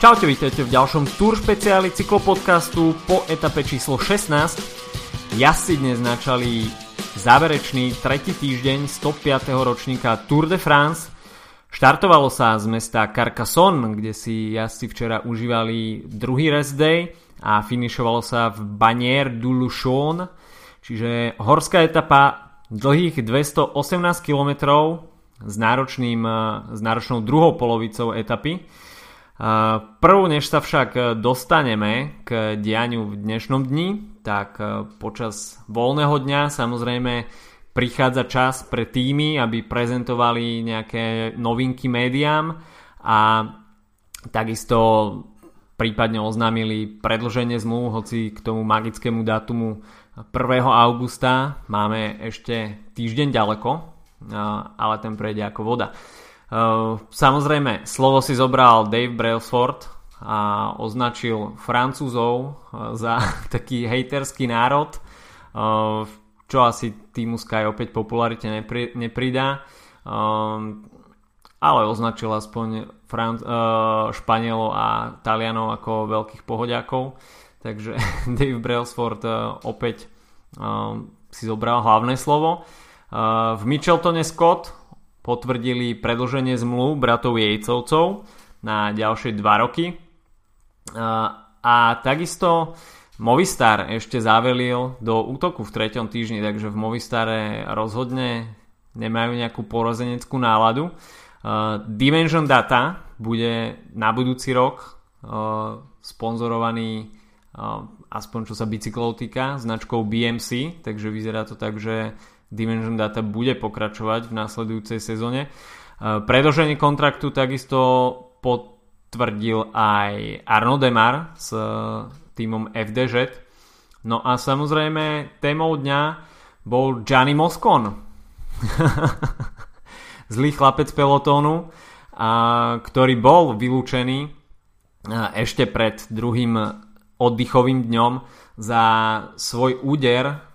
Čaute, vítajte v ďalšom Tour špeciáli cyklopodcastu po etape číslo 16. Jazdci dnes načali záverečný tretí týždeň 105. ročníka Tour de France. Štartovalo sa z mesta Carcassonne, kde si jazdci včera užívali druhý rest day a finišovalo sa v Banier du Luchon, čiže horská etapa dlhých 218 km s, náročným, s náročnou druhou polovicou etapy. Prv, než sa však dostaneme k dianiu v dnešnom dni, tak e, počas voľného dňa samozrejme prichádza čas pre týmy, aby prezentovali nejaké novinky médiám a takisto prípadne oznámili predlženie zmluv, hoci k tomu magickému datumu 1. augusta máme ešte týždeň ďaleko, ale ten prejde ako voda. Eh, samozrejme, slovo si zobral Dave Brailsford a označil Francúzov eh, za taký hejterský národ, eh, čo asi týmu Sky opäť popularite nepri, nepridá. Ale označil aspoň Fran- Španielov a Talianov ako veľkých pohodiakov. Takže Dave Brailsford opäť si zobral hlavné slovo. V Mitcheltone Scott potvrdili predlženie zmluv bratov Jejcovcov na ďalšie 2 roky. A takisto Movistar ešte zavelil do útoku v treťom týždni, takže v Movistare rozhodne nemajú nejakú porozeneckú náladu. Dimension Data bude na budúci rok sponzorovaný aspoň čo sa bicyklov týka značkou BMC, takže vyzerá to tak, že Dimension Data bude pokračovať v následujúcej sezóne. E, predlženie kontraktu takisto potvrdil aj Arno Demar s e, týmom FDŽ. No a samozrejme témou dňa bol Gianni Moscon. Zlý chlapec pelotónu, a, ktorý bol vylúčený e, ešte pred druhým oddychovým dňom za svoj úder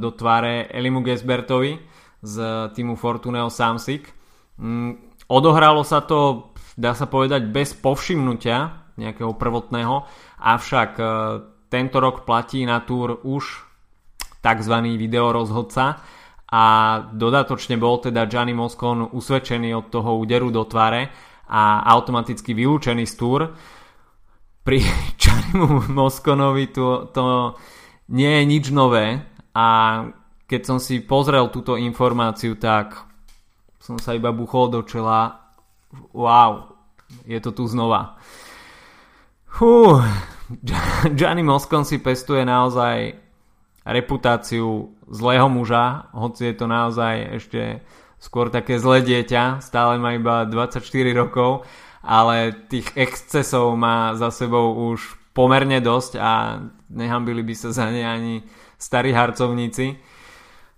do tváre Elimu Gesbertovi z týmu Fortuneo Samsic. Mm, odohralo sa to, dá sa povedať, bez povšimnutia nejakého prvotného, avšak e, tento rok platí na túr už tzv. videorozhodca a dodatočne bol teda Gianni Moscon usvedčený od toho úderu do tváre a automaticky vylúčený z túr. Pri Giannimu Mosconovi to, to nie je nič nové, a keď som si pozrel túto informáciu, tak som sa iba buchol do čela. Wow, je to tu znova. Hú, Gianni Moscon si pestuje naozaj reputáciu zlého muža, hoci je to naozaj ešte skôr také zlé dieťa, stále má iba 24 rokov, ale tých excesov má za sebou už pomerne dosť a nehambili by sa za ne ani starí harcovníci.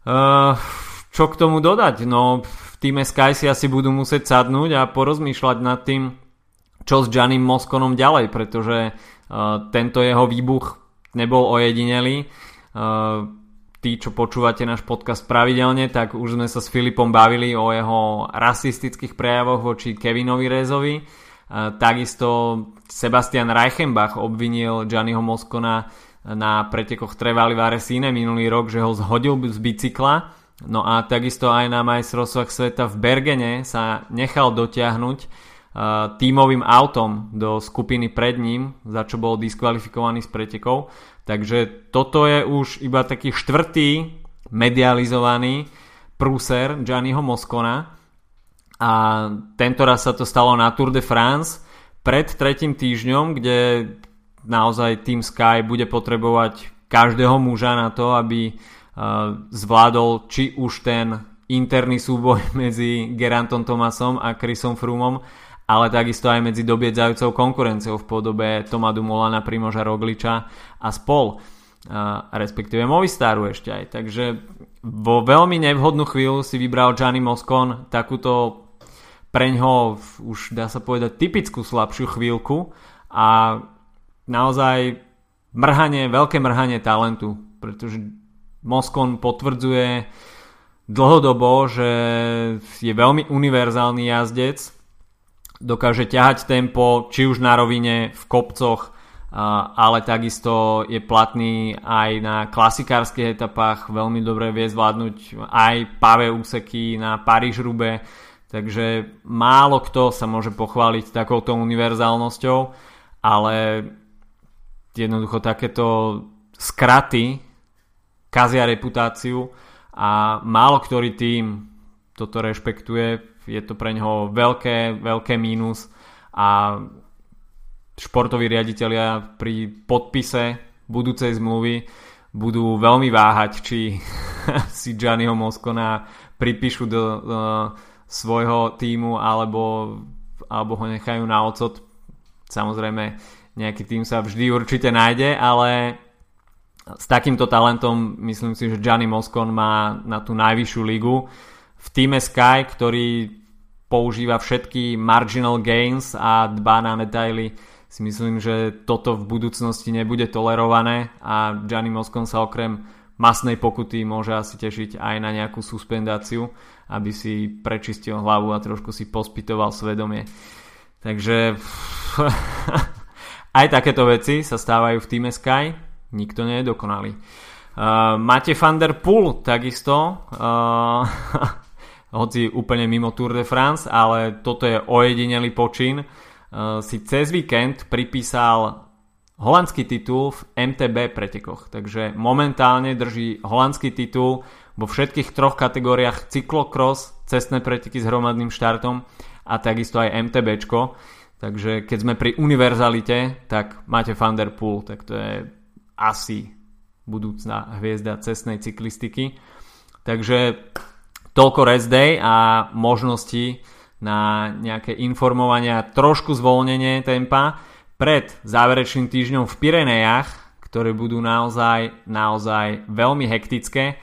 Uh, čo k tomu dodať? No v týme Sky si asi budú musieť sadnúť a porozmýšľať nad tým, čo s Janim Moskonom ďalej, pretože uh, tento jeho výbuch nebol ojedinelý. Uh, tí, čo počúvate náš podcast pravidelne, tak už sme sa s Filipom bavili o jeho rasistických prejavoch voči Kevinovi Rezovi. Takisto Sebastian Reichenbach obvinil Gianniho Moskona na pretekoch Trevali Varesine minulý rok, že ho zhodil z bicykla. No a takisto aj na majstrovstvách sveta v Bergene sa nechal dotiahnuť uh, tímovým autom do skupiny pred ním, za čo bol diskvalifikovaný z pretekov. Takže toto je už iba taký štvrtý medializovaný prúser Gianniho Moscona a tento raz sa to stalo na Tour de France pred tretím týždňom, kde naozaj Team Sky bude potrebovať každého muža na to, aby uh, zvládol či už ten interný súboj medzi Gerantom Tomasom a Chrisom Frumom, ale takisto aj medzi dobiedzajúcou konkurenciou v podobe Toma Dumolana, Primoža Rogliča a spol, uh, respektíve Movistaru ešte aj. Takže vo veľmi nevhodnú chvíľu si vybral Gianni Moscon takúto preňho už dá sa povedať typickú slabšiu chvíľku a naozaj mrhanie, veľké mrhanie talentu, pretože Moskon potvrdzuje dlhodobo, že je veľmi univerzálny jazdec, dokáže ťahať tempo, či už na rovine, v kopcoch, ale takisto je platný aj na klasikárskych etapách, veľmi dobre vie zvládnuť aj pavé úseky na Paríž-Rube, takže málo kto sa môže pochváliť takouto univerzálnosťou, ale jednoducho takéto skraty kazia reputáciu a málo ktorý tým toto rešpektuje, je to pre neho veľké, veľké mínus a športoví riaditeľia pri podpise budúcej zmluvy budú veľmi váhať, či si Gianniho Moscona pripíšu do, do svojho týmu alebo, alebo ho nechajú na ocot. Samozrejme, nejaký tým sa vždy určite nájde, ale s takýmto talentom myslím si, že Gianni Moscon má na tú najvyššiu ligu. V týme Sky, ktorý používa všetky marginal gains a dbá na detaily si myslím, že toto v budúcnosti nebude tolerované a Gianni Moscon sa okrem masnej pokuty môže asi tešiť aj na nejakú suspendáciu, aby si prečistil hlavu a trošku si pospitoval svedomie. Takže aj takéto veci sa stávajú v týme Sky, nikto nie je dokonalý. Uh, máte Van der Poel takisto, uh, hoci úplne mimo Tour de France, ale toto je ojedinelý počin Eh, si cez víkend pripísal holandský titul v MTB pretekoch. Takže momentálne drží holandský titul vo všetkých troch kategóriách cyklokross, cestné preteky s hromadným štartom a takisto aj MTBčko. Takže keď sme pri univerzalite, tak máte Van der Poel, tak to je asi budúcná hviezda cestnej cyklistiky. Takže toľko rest day a možnosti na nejaké informovania, trošku zvolnenie tempa pred záverečným týždňom v Pirenejach, ktoré budú naozaj, naozaj veľmi hektické.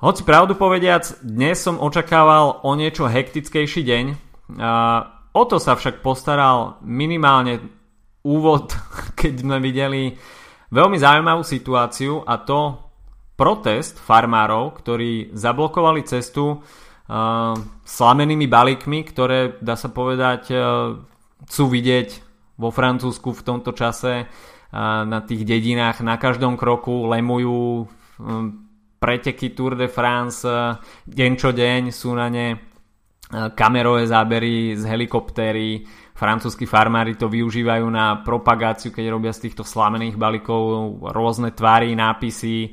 Hoci pravdu povediac, dnes som očakával o niečo hektickejší deň. O to sa však postaral minimálne úvod, keď sme videli veľmi zaujímavú situáciu a to protest farmárov, ktorí zablokovali cestu uh, slamenými balíkmi, ktoré dá sa povedať uh, chcú vidieť vo Francúzsku v tomto čase uh, na tých dedinách na každom kroku lemujú um, preteky Tour de France uh, deň čo deň sú na ne kamerové zábery z helikoptéry francúzskí farmári to využívajú na propagáciu, keď robia z týchto slamených balíkov rôzne tvary, nápisy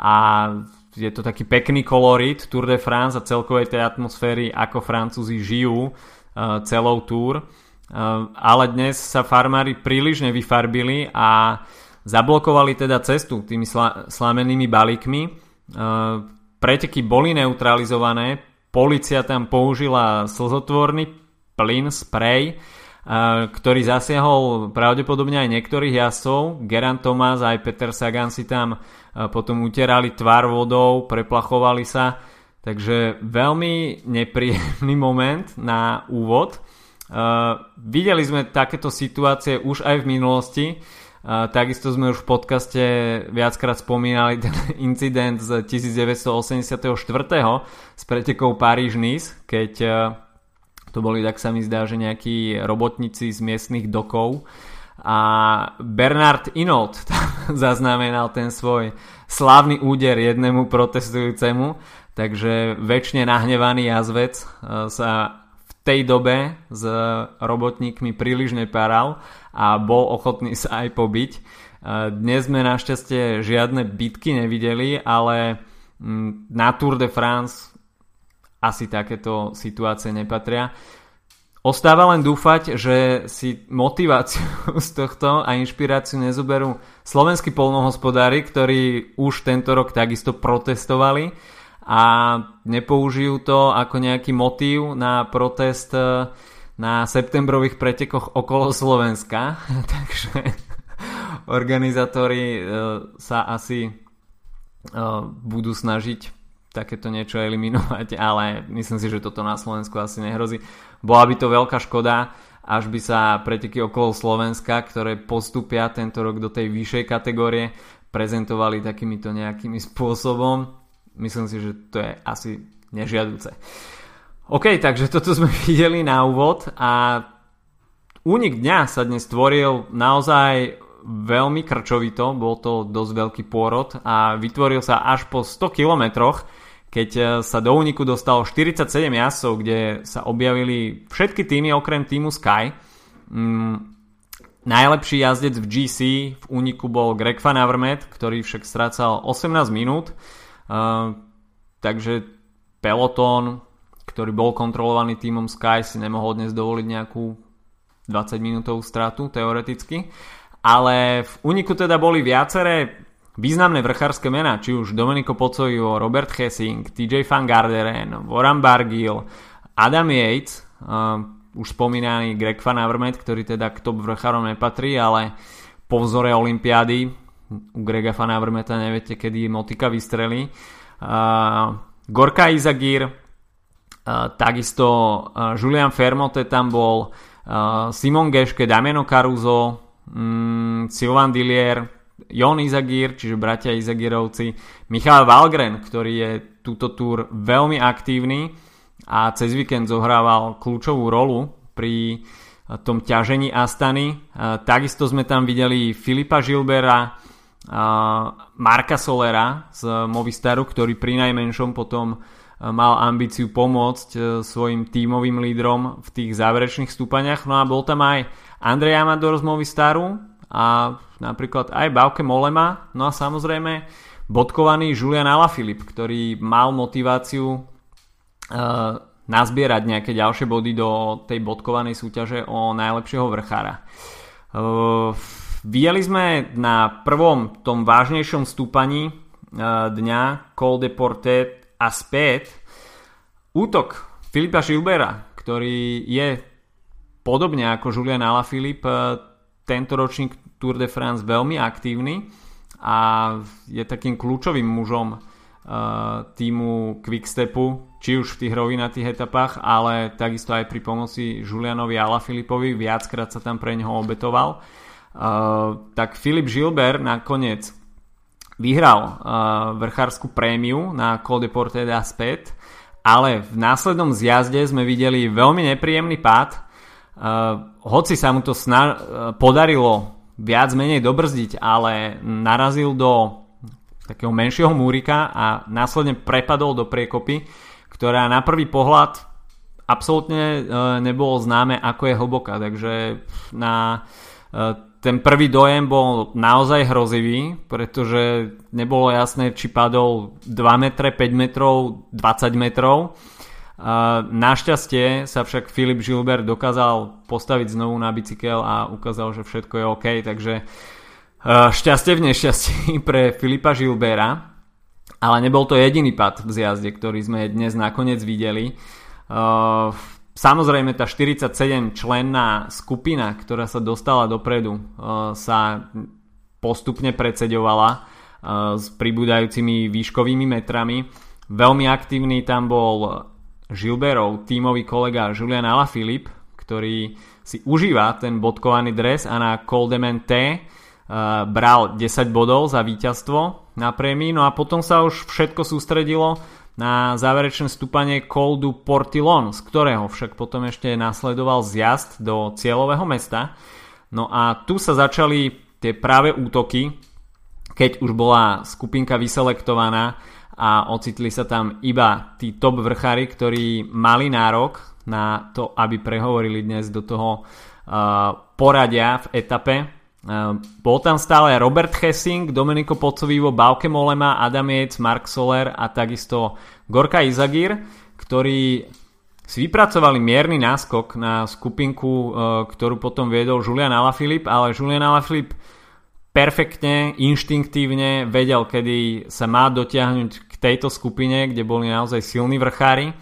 a je to taký pekný kolorit Tour de France a celkovej tej atmosféry, ako Francúzi žijú uh, celou Tour. Uh, ale dnes sa farmári príliš nevyfarbili a zablokovali teda cestu tými sla- slamenými balíkmi. Preteky boli neutralizované, policia tam použila slzotvorný plyn, spray, ktorý zasiahol pravdepodobne aj niektorých jazdcov. Geran Thomas aj Peter Sagan si tam potom utierali tvár vodou, preplachovali sa. Takže veľmi nepríjemný moment na úvod. videli sme takéto situácie už aj v minulosti. Takisto sme už v podcaste viackrát spomínali ten incident z 1984. s pretekou Paríž-Nice, keď to boli, tak sa mi zdá, že nejakí robotníci z miestnych dokov a Bernard tam zaznamenal ten svoj slávny úder jednému protestujúcemu, takže väčšine nahnevaný jazvec e, sa tej dobe s robotníkmi príliš neparal a bol ochotný sa aj pobiť. E, dnes sme našťastie žiadne bitky nevideli, ale na Tour de France asi takéto situácie nepatria. Ostáva len dúfať, že si motiváciu z tohto a inšpiráciu nezoberú slovenskí polnohospodári, ktorí už tento rok takisto protestovali a nepoužijú to ako nejaký motív na protest e, na septembrových pretekoch okolo Slovenska. Takže organizátori e, sa asi e, budú snažiť takéto niečo eliminovať, ale myslím si, že toto na Slovensku asi nehrozí. Bola by to veľká škoda, až by sa preteky okolo Slovenska, ktoré postupia tento rok do tej vyššej kategórie, prezentovali takýmito nejakými spôsobom. Myslím si, že to je asi nežiaduce. OK, takže toto sme videli na úvod a únik dňa sa dnes stvoril naozaj veľmi krčovito, bol to dosť veľký pôrod a vytvoril sa až po 100 kilometroch, keď e, sa do úniku dostalo 47 jazdcov, kde sa objavili všetky týmy okrem týmu Sky. Mm, najlepší jazdec v GC v úniku bol Greg Van Avermaet, ktorý však strácal 18 minút. Takže peloton, ktorý bol kontrolovaný týmom Sky, si nemohol dnes dovoliť nejakú 20 minútovú stratu teoreticky. Ale v úniku teda boli viaceré významné vrchárske mená, či už Domenico Pocojo, Robert Hessing, TJ Van Garderen, Warren Bargill, Adam Yates, uh, už spomínaný Greg Van Avermaet, ktorý teda k top vrchárom nepatrí, ale po vzore Olympiády u Grega Van Avermaeta neviete, kedy motika vystrelí. Uh, Gorka Izagir, uh, takisto uh, Julian Fermote tam bol, uh, Simon Geške, Damiano Caruso, mm, Silvan Dillier, Jon Izagir, čiže bratia Izagirovci, Michal Valgren, ktorý je túto túr veľmi aktívny a cez víkend zohrával kľúčovú rolu pri tom ťažení Astany. Takisto sme tam videli Filipa Žilbera, Marka Solera z Movistaru, ktorý pri najmenšom potom mal ambíciu pomôcť e, svojim tímovým lídrom v tých záverečných stúpaniach. No a bol tam aj Andrej Amador z Movistaru a napríklad aj Bauke Molema, no a samozrejme bodkovaný Julian Alaphilippe, ktorý mal motiváciu uh, nazbierať nejaké ďalšie body do tej bodkovanej súťaže o najlepšieho vrchára. Uh, Videli sme na prvom tom vážnejšom stúpaní uh, dňa Col de Portet a späť útok Filipa Žilbera, ktorý je podobne ako Julian Alaphilippe eh, tento ročník Tour de France veľmi aktívny a je takým kľúčovým mužom uh, týmu Quickstepu, či už v tých rovinatých etapách, ale takisto aj pri pomoci Julianovi Alaphilippovi, viackrát sa tam pre neho obetoval. Uh, tak Filip Gilbert nakoniec vyhral uh, vrchárskú prémiu na Col de Porte d'Aspet, ale v následnom zjazde sme videli veľmi nepríjemný pád, Uh, hoci sa mu to podarilo viac menej dobrzdiť, ale narazil do takého menšieho múrika a následne prepadol do priekopy, ktorá na prvý pohľad absolútne nebolo známe, ako je hlboká. Takže na ten prvý dojem bol naozaj hrozivý, pretože nebolo jasné, či padol 2 metre, 5 metrov, 20 metrov Našťastie sa však Filip Gilbert dokázal postaviť znovu na bicykel a ukázal, že všetko je OK, takže e, šťastie v nešťastí pre Filipa Gilbera, ale nebol to jediný pad v zjazde, ktorý sme dnes nakoniec videli. E, samozrejme tá 47 členná skupina, ktorá sa dostala dopredu, e, sa postupne predseďovala s pribúdajúcimi výškovými metrami. Veľmi aktívny tam bol Žilberov tímový kolega Julian Alaphilippe, ktorý si užíva ten bodkovaný dres a na Coldement T uh, bral 10 bodov za víťazstvo na prémii, no a potom sa už všetko sústredilo na záverečné stúpanie Coldu Portilon, z ktorého však potom ešte nasledoval zjazd do cieľového mesta. No a tu sa začali tie práve útoky, keď už bola skupinka vyselektovaná a ocitli sa tam iba tí top vrchári, ktorí mali nárok na to, aby prehovorili dnes do toho uh, poradia v etape. Uh, bol tam stále Robert Hessing, Domenico Pocovivo, Bauke Molema, Adam Yates, Mark Soler a takisto Gorka Izagir, ktorí si vypracovali mierny náskok na skupinku, uh, ktorú potom viedol Julian Alaphilippe, ale Julian Alaphilippe perfektne, inštinktívne vedel, kedy sa má dotiahnuť tejto skupine, kde boli naozaj silní vrchári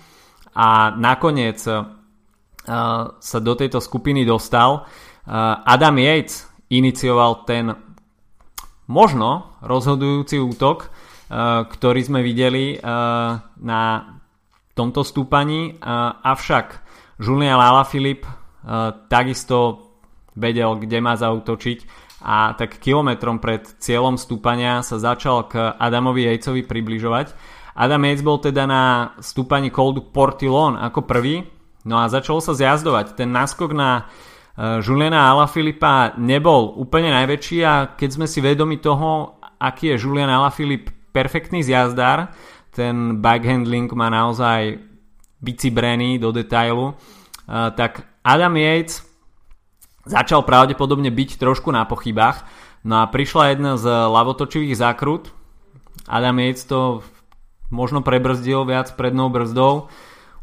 a nakoniec uh, sa do tejto skupiny dostal. Uh, Adam Yates inicioval ten možno rozhodujúci útok, uh, ktorý sme videli uh, na tomto stúpaní, uh, avšak Julian Alaphilippe uh, takisto vedel, kde má zautočiť a tak kilometrom pred cieľom stúpania sa začal k Adamovi Jejcovi približovať. Adam Yates bol teda na stúpaní Coldu Portilon ako prvý, no a začal sa zjazdovať. Ten náskok na Juliana Alaphilippa nebol úplne najväčší a keď sme si vedomi toho, aký je Julian Alaphilippe perfektný zjazdár, ten backhandling má naozaj vycibrený do detailu, tak Adam Yates začal pravdepodobne byť trošku na pochybách, no a prišla jedna z lavotočivých zákrut, Adam Yates to možno prebrzdil viac prednou brzdou,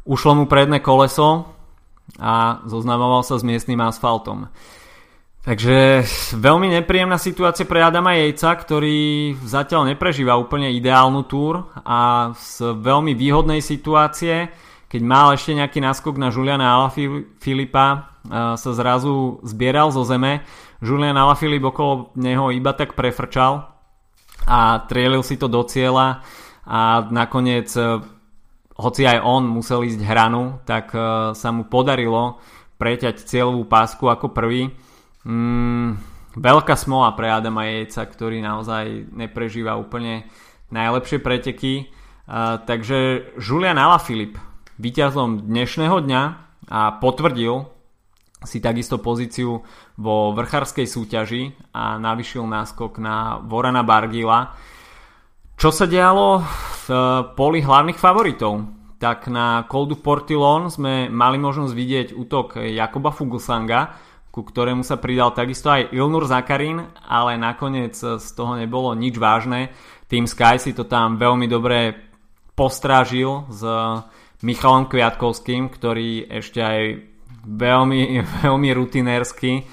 ušlo mu predné koleso a zoznamoval sa s miestnym asfaltom. Takže veľmi nepríjemná situácia pre Adama Jejca, ktorý zatiaľ neprežíva úplne ideálnu túr a z veľmi výhodnej situácie, keď mal ešte nejaký náskok na Juliana Alaphilippa, sa zrazu zbieral zo zeme. Julian Alaphilippe okolo neho iba tak prefrčal a trielil si to do cieľa a nakoniec hoci aj on musel ísť hranu, tak sa mu podarilo preťať cieľovú pásku ako prvý Mm, veľká smola pre Adama Jejca, ktorý naozaj neprežíva úplne najlepšie preteky. Uh, takže Julian Alaphilippe víťazom dnešného dňa a potvrdil si takisto pozíciu vo vrchárskej súťaži a navyšil náskok na Vorana Bargila. Čo sa dialo v poli hlavných favoritov? Tak na Col du Portillon sme mali možnosť vidieť útok Jakoba Fuglsanga, ku ktorému sa pridal takisto aj Ilnur Zakarin, ale nakoniec z toho nebolo nič vážne. Team Sky si to tam veľmi dobre postrážil s Michalom Kviatkovským, ktorý ešte aj veľmi, veľmi rutinérsky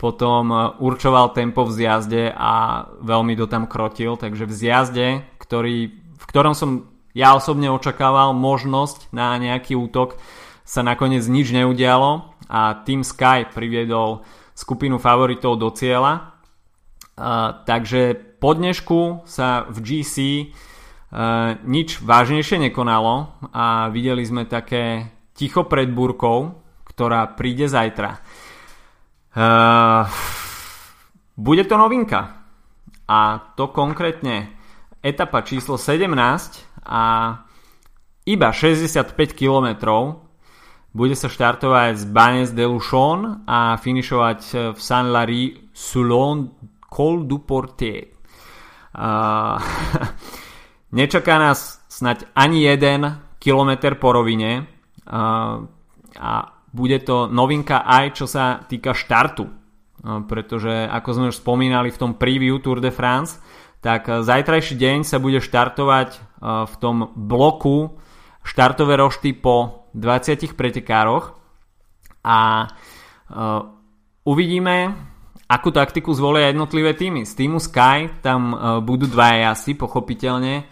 potom určoval tempo v zjazde a veľmi to tam krotil, takže v zjazde, ktorý, v ktorom som ja osobne očakával možnosť na nejaký útok, sa nakoniec nič neudialo a Team Sky priviedol skupinu favoritov do cieľa. Uh, takže po dnešku sa v GC uh, nič vážnejšie nekonalo a videli sme také ticho pred búrkou, ktorá príde zajtra. Uh, bude to novinka a to konkrétne etapa číslo 17 a iba 65 kilometrov bude sa štartovať z Banes de Luchon a finišovať v Saint-Lary Soulon Col du Portier. Uh, nečaká nás snať ani jeden kilometr po rovine uh, a bude to novinka aj čo sa týka štartu. Uh, pretože ako sme už spomínali v tom preview Tour de France, tak zajtrajší deň sa bude štartovať v tom bloku štartové rošty po 20 pretekároch a uh, uvidíme, akú taktiku zvolia jednotlivé týmy. Z týmu Sky tam budú dva jazdci, pochopiteľne,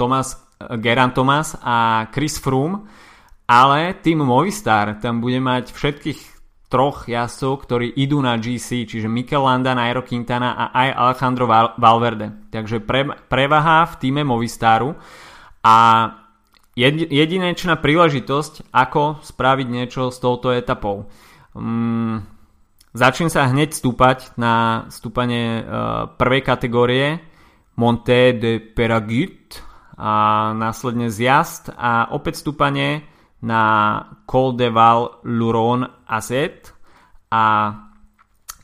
Thomas, Geran Thomas a Chris Froome, ale tým Movistar tam bude mať všetkých troch jazdcov, ktorí idú na GC, čiže Mikel Landa, Nairo Quintana a aj Alejandro Valverde. Takže pre, prevaha v týme Movistaru a jedinečná príležitosť, ako spraviť niečo s touto etapou. Um, začnem sa hneď stúpať na stúpanie uh, prvej kategórie Monte de Peragut a následne zjazd a opäť stúpanie na Col de Val Luron Asset a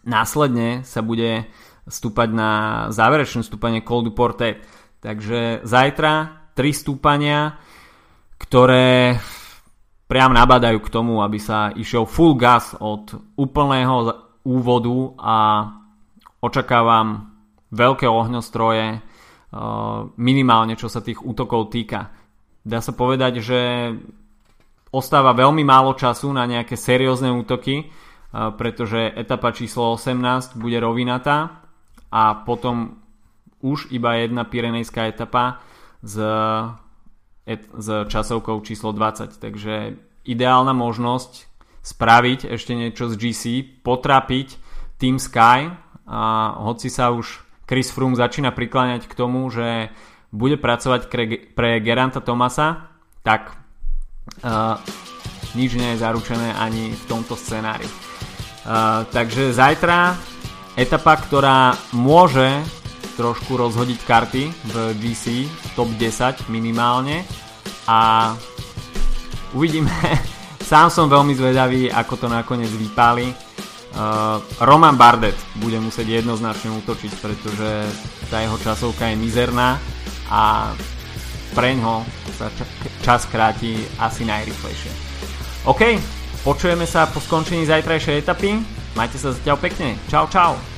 následne sa bude stúpať na záverečné stúpanie Col du Portet. Takže zajtra tri stúpania ktoré priam nabadajú k tomu, aby sa išiel full gas od úplného úvodu a očakávam veľké ohňostroje eh, minimálne čo sa tých útokov týka. Dá sa povedať, že ostáva veľmi málo času na nejaké seriózne útoky, eh, pretože etapa číslo 18 bude rovinatá a potom už iba jedna Pirenejská etapa s s časovkou číslo 20. Takže ideálna možnosť spraviť ešte niečo z GC, potrapiť Team Sky a hoci sa už Chris Froome začína prikláňať k tomu, že bude pracovať pre Geranta Tomasa, tak uh, nič nie je zaručené ani v tomto scenári. Uh, takže zajtra etapa, ktorá môže trošku rozhodiť karty v GC, top 10 minimálne a uvidíme. Sám som veľmi zvedavý, ako to nakoniec vypáli. Roman Bardet bude musieť jednoznačne útočiť, pretože tá jeho časovka je mizerná a preňho sa čas kráti asi najrychlejšie. OK, počujeme sa po skončení zajtrajšej etapy. Majte sa zatiaľ pekne. Čau, čau.